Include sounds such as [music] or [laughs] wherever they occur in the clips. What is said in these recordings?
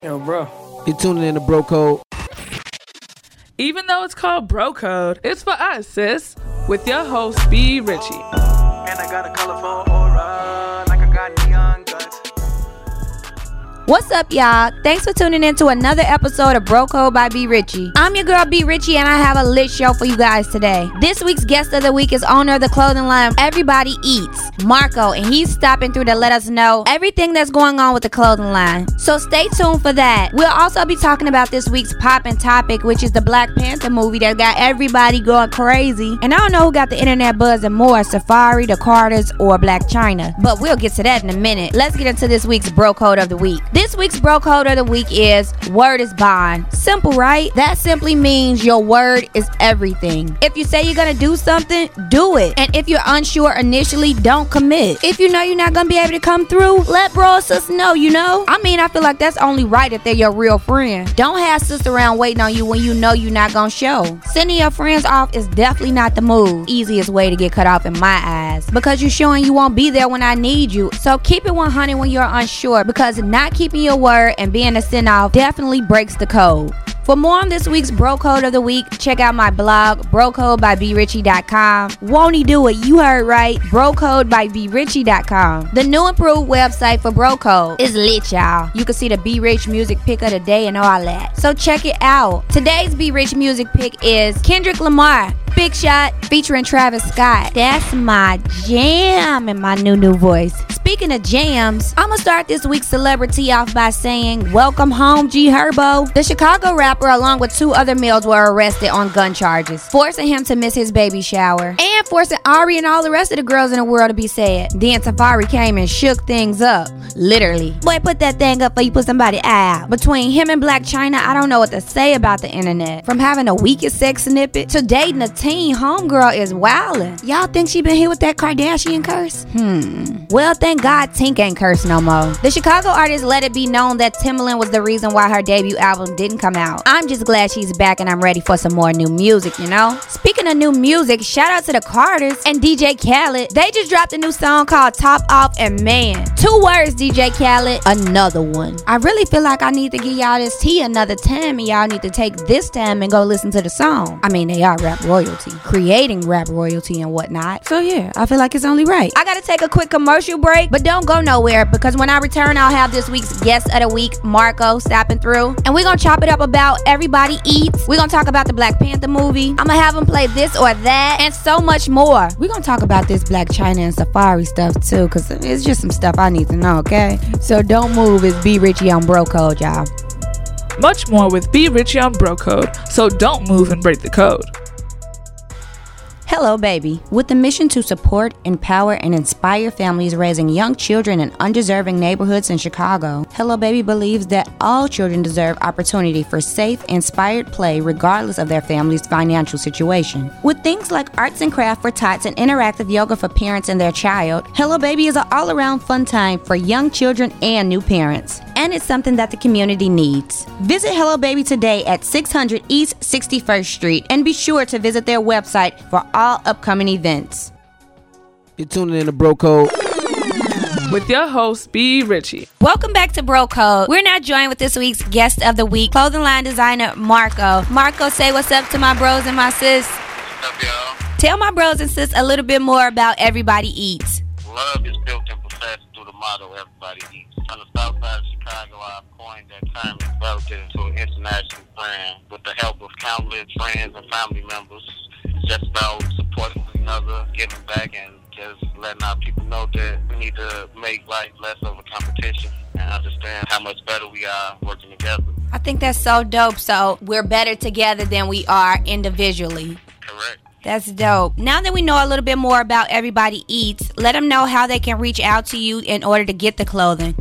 Yo, bro. You're tuning in to Bro Code. Even though it's called Bro Code, it's for us, sis. With your host, B. Richie. And I got a colorful What's up, y'all? Thanks for tuning in to another episode of Bro Code by B Richie. I'm your girl B Richie, and I have a lit show for you guys today. This week's guest of the week is owner of the clothing line Everybody Eats, Marco, and he's stopping through to let us know everything that's going on with the clothing line. So stay tuned for that. We'll also be talking about this week's poppin' topic, which is the Black Panther movie that got everybody going crazy. And I don't know who got the internet buzzing more, Safaree, the Carters, or Blac Chyna. But we'll get to that in a minute. Let's get into this week's Bro Code of the week. This week's bro code of the week is word is bond. Simple, right? That simply means your word is everything. If you say you're gonna do something, do it. And if you're unsure initially, don't commit. If you know you're not gonna be able to come through, let bro sis know, you know? I mean, I feel like that's only right if they're your real friend. Don't have sis around waiting on you when you know you're not gonna show. Sending your friends off is definitely not the move. Easiest way to get cut off in my eyes. Because you're showing you won't be there when I need you. So keep it 100 when you're unsure because not keeping your word and being a send off definitely breaks the code. For more on this week's Bro Code of the Week, check out my blog, brocode by brichie.com. Won't he do it? You heard right. Brocode by brichie.com. The new improved website for Bro Code is lit, y'all. You can see the Be Rich music pick of the day and all that. So check it out. Today's Be Rich music pick is Kendrick Lamar. Big Shot featuring Travis Scott. That's my jam in my new new voice. Speaking of jams, I'm gonna start this week's celebrity off by saying, Welcome home, G Herbo. The Chicago rapper, along with two other males, were arrested on gun charges, forcing him to miss his baby shower and forcing Ari and all the rest of the girls in the world to be sad. Then Safaree came and shook things up. Literally. Boy, put that thing up or you put somebody out. Between him and Blac Chyna, I don't know what to say about the internet. From having the weakest sex snippet to dating a teen homegirl is wildin'. Y'all think she been hit with that Kardashian curse? Hmm. Well, thank God Tink ain't cursed no more. The Chicago artist let it be known that Timbaland was the reason why her debut album didn't come out. I'm just glad she's back and I'm ready for some more new music, you know? Speaking of new music, shout out to the Carters and DJ Khaled. They just dropped a new song called Top Off and Man. Two words, DJ Khaled, another one. I really feel like I need to give y'all this tea another time and y'all need to take this time and go listen to the song. I mean, they are rap royalty, creating rap royalty and whatnot. So yeah, I feel like it's only right. I gotta take a quick commercial break, but don't go nowhere because when I return, I'll have this week's guest of the week, Marco, stopping through. And we're gonna chop it up about Everybody Eats. We're gonna talk about the Black Panther movie. I'm gonna have him play this or that and so much more. We're gonna talk about this Blac Chyna and Safaree stuff too, because it's just some stuff I need to know, okay? So don't move, it's B Richie on Bro Code, y'all. Much more with B. Richie on Bro Code, so don't move and break the code. Hello, baby. With the mission to support, empower, and inspire families raising young children in undeserving neighborhoods in Chicago, Hello Baby believes that all children deserve opportunity for safe, inspired play regardless of their family's financial situation. With things like arts and craft for tots and interactive yoga for parents and their child, Hello Baby is an all around fun time for young children and new parents. And it's something that the community needs. Visit Hello Baby today at 600 East 61st Street and be sure to visit their website for upcoming events. You're tuning in to Bro Code. With your host, B. Richie. Welcome back to Bro Code. We're now joined with this week's guest of the week, clothing line designer Marco. Marco, say what's up to my bros and my sis. What's up, y'all? Tell my bros and sis a little bit more about Everybody Eats. Love is built and professed through the motto everybody eats. On the south side of Chicago, I've coined that term and developed it into an international brand with the help of countless friends and family members. Just about supporting one another, giving back, and just letting our people know that we need to make life less of a competition and understand how much better we are working together. I think that's so dope. So we're better together than we are individually. Correct. That's dope. Now that we know a little bit more about Everybody Eats, let them know how they can reach out to you in order to get the clothing.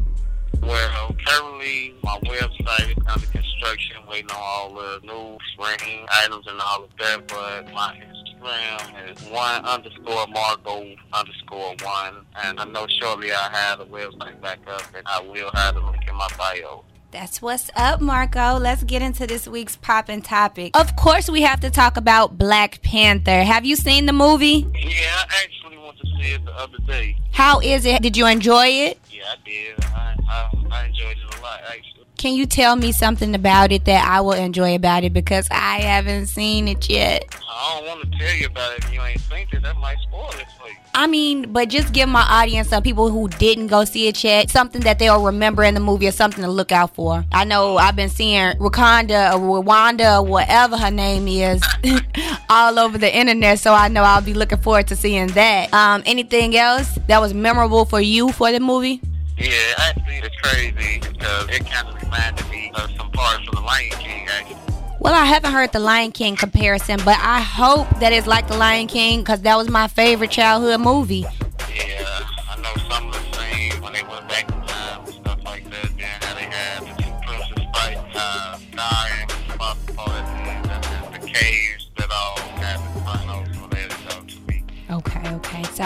Well, currently my website is under construction, waiting on all the new spring items and all of that. But my Instagram is one underscore Marco underscore one, and I know shortly I have the website back up, and I will have the link in my bio. That's what's up, Marco. Let's get into this week's poppin' topic. Of course, we have to talk about Black Panther. Have you seen the movie? Yeah, I actually went to see it the other day. How is it? Did you enjoy it? Yeah, I did. I, I, I enjoyed it a lot, actually. Can you tell me something about it that I will enjoy about it because I haven't seen it yet? I don't want to tell you about it if you ain't seen it. That might spoil it for you. I mean, but just give my audience some people who didn't go see it yet something that they'll remember in the movie or something to look out for. I know I've been seeing Wakanda or Rwanda or whatever her name is [laughs] all over the internet, so I know I'll be looking forward to seeing that. Um, anything else that was memorable for you for the movie? Yeah, actually, it's crazy because it kind of reminded me of some parts from The Lion King, actually. Well, I haven't heard the Lion King comparison, but I hope that it's like the Lion King because that was my favorite childhood movie.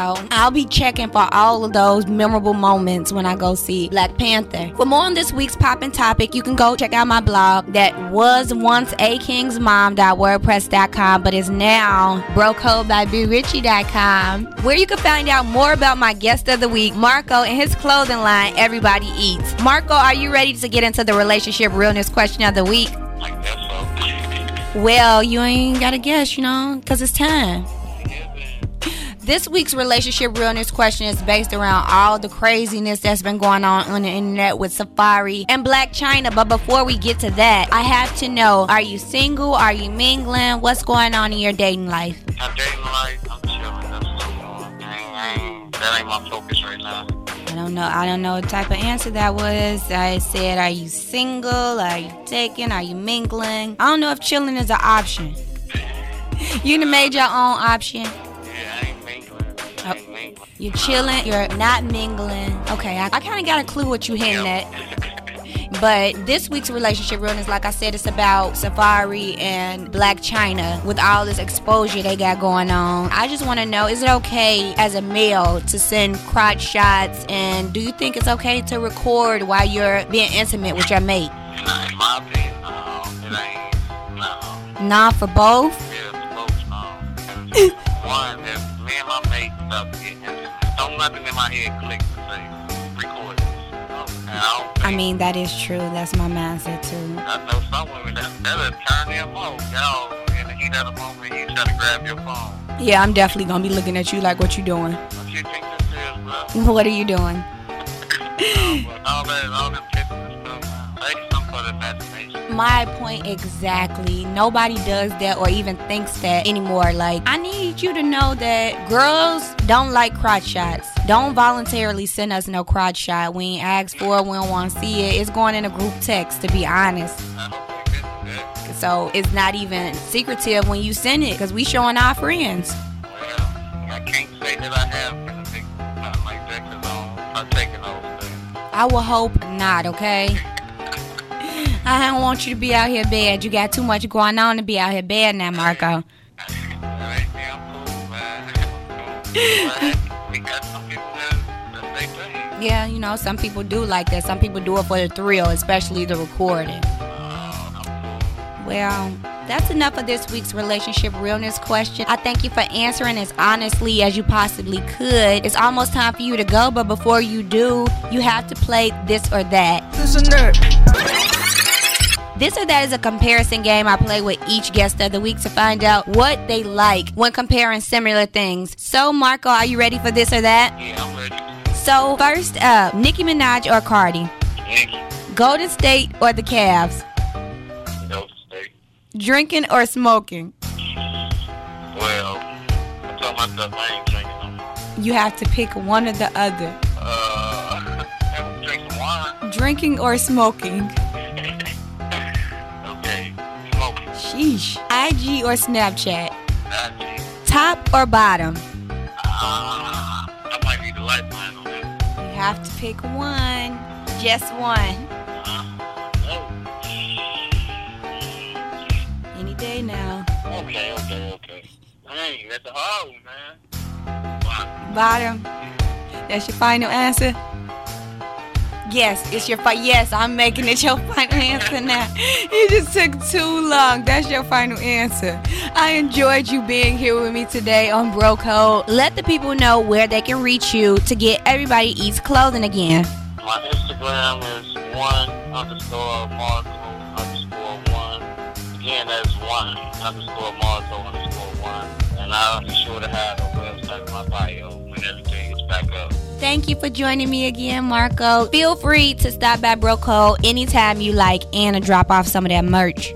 So I'll be checking for all of those memorable moments when I go see Black Panther. For more on this week's popping topic, you can go check out my blog that was once a king's mom.wordpress.com, but is now brocode by britchie.com, where you can find out more about my guest of the week, Marco, and his clothing line, Everybody Eats. Marco, are you ready to get into the relationship realness question of the week? I guess so. Well, you ain't gotta guess, you know, because it's time. This week's relationship realness question is based around all the craziness that's been going on on the internet with Safaree and Blac Chyna. But before we get to that, I have to know are you single? Are you mingling? What's going on in your dating life? My dating life, I'm chilling. That's. I ain't, I that ain't my focus right now. I don't know. I don't know what type of answer that was. I said, Are you single? Are you taking? Are you mingling? I don't know if chilling is an option. [laughs] You done made your own option. You're chilling. You're not mingling. Okay, I, I kind of got a clue what you hinting at. But this week's relationship realness, like I said, it's about Safaree and Blac Chyna with all this exposure they got going on. I just want to know is it okay as a male to send crotch shots? And do you think it's okay to record while you're being intimate with your mate? Nah, for both? [laughs] Yeah, it's both. [laughs] One, me and my mate intimate, don't nothing in my head click to say, record this. I I mean, that is true. That's my mindset too. I know some women that, that'll turn them off. Y'all, in the heat of the moment, you try to grab your phone. Yeah, I'm definitely gonna be looking at you like, what you doing? What you is? [laughs] What are you doing? But [laughs] all that, all My point exactly. Nobody does that or even thinks that anymore. Like, I need you to know that girls don't like crotch shots. Don't voluntarily send us no crotch shot. We ain't asked for it. We don't want to see it. It's going in a group text, to be honest. I hope they get that. So it's not even secretive when you send it because we showing our friends. Well, I can't say that I have anything uh, like that because I don't partake in those things. I will hope not, okay? I don't want you to be out here bad. You got too much going on to be out here bad now, Marco. Yeah, I'm cool, man. I'm cool, man. We got some people that, that they think. Yeah, you know, some people do like that. Some people do it for the thrill, especially the recording. I'm cool. Well, that's enough of this week's relationship realness question. I thank you for answering as honestly as you possibly could. It's almost time for you to go, but before you do, you have to play this or that. This and that. This or that is a comparison game I play with each guest of the week to find out what they like when comparing similar things. So, Marco, are you ready for this or that? Yeah, I'm ready. So, first up, Nicki Minaj or Cardi? Nicki, Golden State or the Cavs? Golden State. Drinking or smoking? Well, I told myself I ain't drinking no. You have to pick one or the other. Uh, [laughs] I'm drink some wine. Drinking or smoking? IG or Snapchat? It. Top or bottom? Uh, I might need a lifeline on that. You have to pick one. Just one. Uh, Any day now. Okay, okay, okay. Dang, that's a hard one, man. Wow. Bottom. That's your final answer? Yes, it's your fi- yes, I'm making it your [laughs] final answer now. You just took too long. That's your final answer. I enjoyed you being here with me today on Bro Code. Let the people know where they can reach you to get everybody eats clothing again. My Instagram is one underscore Marco underscore one. Again, that's one underscore Marco underscore one. And I'll be sure to have a website in my bio when everything. Thank you for joining me again, Marco. Feel free to stop by Broco anytime you like and to drop off some of that merch.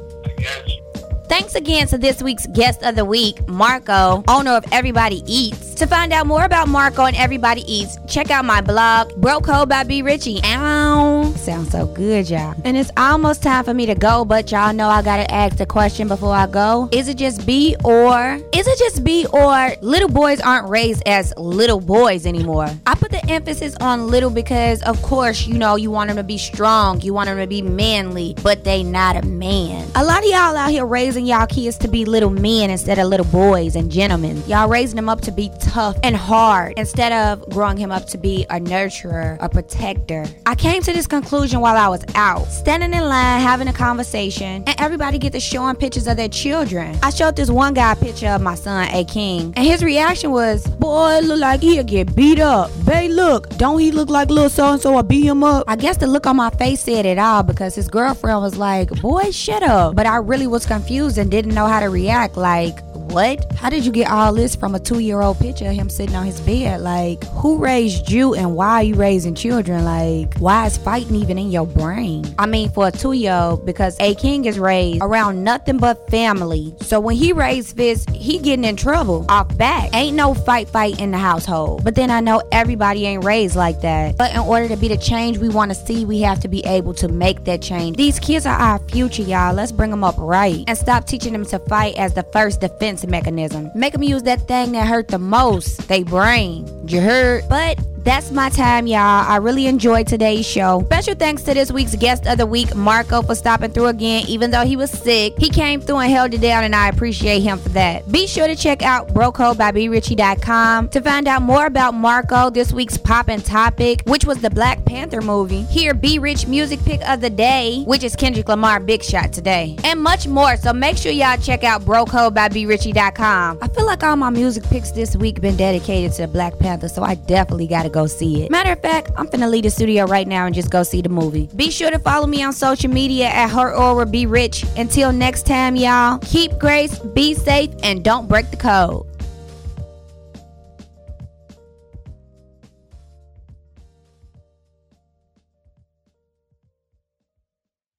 Thanks again to this week's guest of the week, Marco, owner of Everybody Eats. To find out more about Marco and Everybody Eats, check out my blog, Broco by B Richie. Ow. Sounds so good, y'all. And it's almost time for me to go, but y'all know I gotta ask the question before I go. Is it just B or is it just B or little boys aren't raised as little boys anymore? I put the emphasis on little because of course, you know, you want them to be strong, you want them to be manly, but they not a man. A lot of y'all out here raising y'all kids to be little men instead of little boys and gentlemen. Y'all raising them up to be tough and hard instead of growing him up to be a nurturer, a protector. I came to this conclusion while I was out, standing in line having a conversation, and everybody get to showing pictures of their children. I showed this one guy a picture of my son, A King, and his reaction was, Boy, look like he'll get beat up. Babe, look, don't he look like little so and so? I beat him up. I guess the look on my face said it all because his girlfriend was like, Boy, shut up. But I really was confused and didn't know how to react. Like, what? How did you get all this from a two year old picture of him sitting on his bed? Like, who raised you and why are you raising children? Like, why is fighting even in your brain? I mean, for a two year old, because A King is raised around nothing but family. So when he raised fists, he getting in trouble off back. Ain't no fight fight in the household. But then I know everybody ain't raised like that. But in order to be the change we want to see, we have to be able to make that change. These kids are our future, y'all. Let's bring them up right and stop teaching them to fight as the first defense mechanism. Make them use that thing that hurt the most, they brain. You heard? But that's my time, y'all. I really enjoyed today's show. Special thanks to this week's guest of the week, Marco, for stopping through again. Even though he was sick, he came through and held it down, and I appreciate him for that. Be sure to check out Broco by BRichie.com to find out more about Marco, this week's poppin' topic, which was the Black Panther movie. Hear Be Rich music pick of the day, which is Kendrick Lamar Big Shot today, and much more. So make sure y'all check out Broco by BRichie.com. I feel like all my music picks this week been dedicated to Black Panther, so I definitely gotta go see it. Matter of fact, I'm finna leave the studio right now and just go see the movie. Be sure to follow me on social media at her aura be rich. Until next time, y'all, keep grace, be safe, and don't break the code.